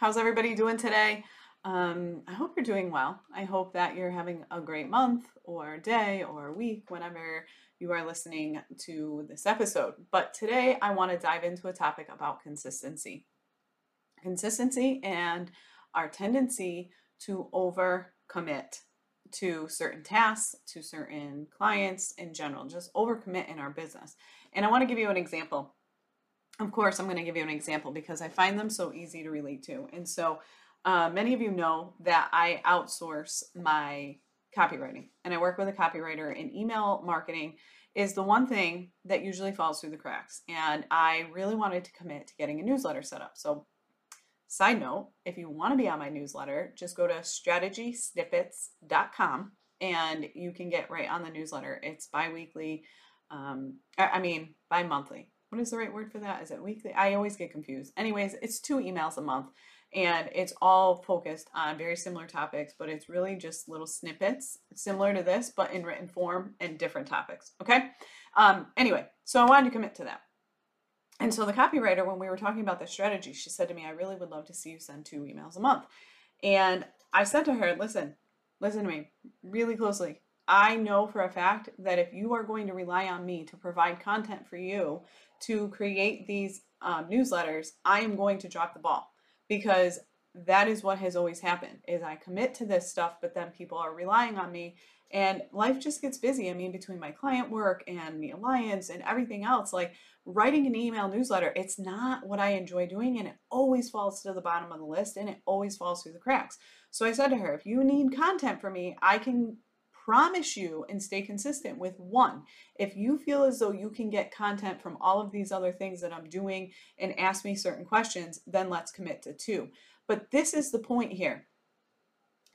How's everybody doing today? Um, I hope you're doing well. I hope that you're having a great month or day or week whenever you are listening to this episode. But today I want to dive into a topic about consistency. Consistency and our tendency to overcommit to certain tasks, to certain clients in general, just overcommit in our business. And I want to give you an example of course, I'm going to give you an example because I find them so easy to relate to. And so, uh, many of you know that I outsource my copywriting and I work with a copywriter, and email marketing is the one thing that usually falls through the cracks. And I really wanted to commit to getting a newsletter set up. So, side note, if you want to be on my newsletter, just go to strategysnippets.com and you can get right on the newsletter. It's bi weekly, um, I mean, bi monthly what is the right word for that? Is it weekly? I always get confused. Anyways, it's two emails a month and it's all focused on very similar topics, but it's really just little snippets similar to this, but in written form and different topics. Okay. Um, anyway, so I wanted to commit to that. And so the copywriter, when we were talking about the strategy, she said to me, I really would love to see you send two emails a month. And I said to her, listen, listen to me really closely. I know for a fact that if you are going to rely on me to provide content for you to create these um, newsletters, I am going to drop the ball because that is what has always happened is I commit to this stuff, but then people are relying on me and life just gets busy. I mean, between my client work and the alliance and everything else, like writing an email newsletter, it's not what I enjoy doing and it always falls to the bottom of the list and it always falls through the cracks. So I said to her, if you need content for me, I can promise you and stay consistent with one. If you feel as though you can get content from all of these other things that I'm doing and ask me certain questions, then let's commit to two. But this is the point here.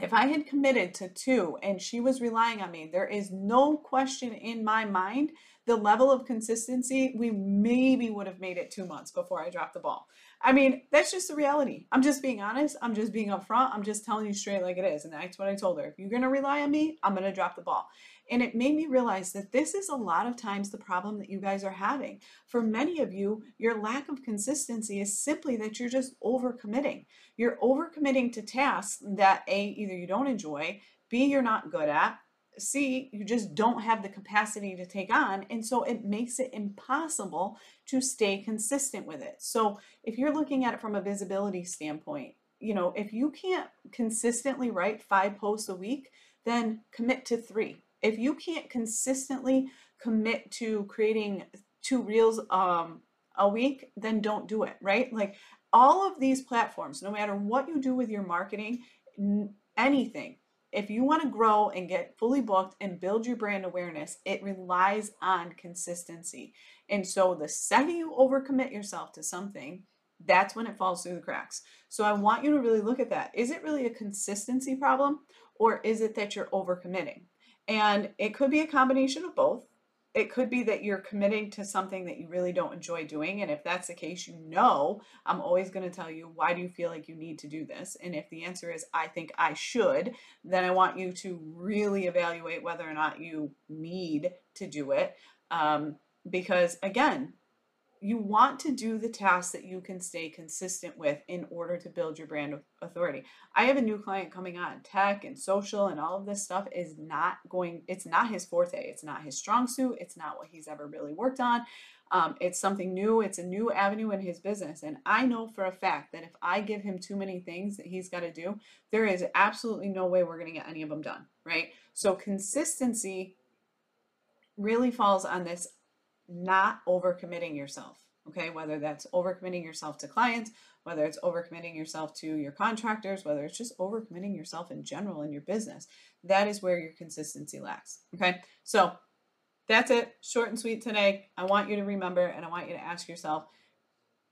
If I had committed to two and she was relying on me, there is no question in my mind the level of consistency, we maybe would have made it two months before I dropped the ball. I mean, that's just the reality. I'm just being honest. I'm just being upfront. I'm just telling you straight like it is. And that's what I told her. If you're going to rely on me, I'm going to drop the ball. And it made me realize that this is a lot of times the problem that you guys are having. For many of you, your lack of consistency is simply that you're just overcommitting. You're overcommitting to tasks that A, either you don't enjoy, B, you're not good at, C, you just don't have the capacity to take on. And so it makes it impossible to stay consistent with it. So if you're looking at it from a visibility standpoint, you know, if you can't consistently write five posts a week, then commit to three. If you can't consistently commit to creating two reels um, a week, then don't do it, right? Like all of these platforms, no matter what you do with your marketing, anything, if you want to grow and get fully booked and build your brand awareness, it relies on consistency. And so the second you overcommit yourself to something, that's when it falls through the cracks. So I want you to really look at that. Is it really a consistency problem or is it that you're overcommitting? And it could be a combination of both it could be that you're committing to something that you really don't enjoy doing. And if that's the case, you know, I'm always going to tell you, why do you feel like you need to do this? And if the answer is, I think I should, then I want you to really evaluate whether or not you need to do it. Um, because again, you want to do the tasks that you can stay consistent with in order to build your brand authority. I have a new client coming on. Tech and social and all of this stuff is not going, it's not his forte. It's not his strong suit. It's not what he's ever really worked on. Um, it's something new. It's a new avenue in his business. And I know for a fact that if I give him too many things that he's got to do, there is absolutely no way we're going to get any of them done. Right. So consistency really falls on this not overcommitting yourself. Okay, whether that's overcommitting yourself to clients, whether it's overcommitting yourself to your contractors, whether it's just overcommitting yourself in general in your business, that is where your consistency lacks. Okay, so that's it. Short and sweet today. I want you to remember and I want you to ask yourself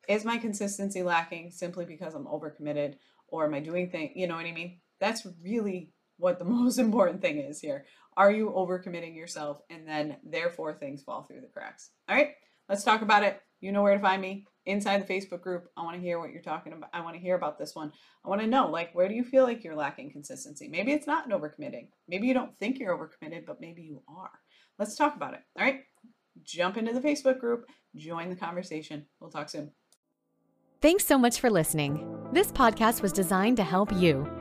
is my consistency lacking simply because I'm overcommitted or am I doing things, you know what I mean? That's really what the most important thing is here. Are you overcommitting yourself and then therefore things fall through the cracks? All right, let's talk about it. You know where to find me inside the Facebook group. I want to hear what you're talking about. I want to hear about this one. I want to know, like, where do you feel like you're lacking consistency? Maybe it's not an overcommitting. Maybe you don't think you're overcommitted, but maybe you are. Let's talk about it. All right, jump into the Facebook group, join the conversation. We'll talk soon. Thanks so much for listening. This podcast was designed to help you.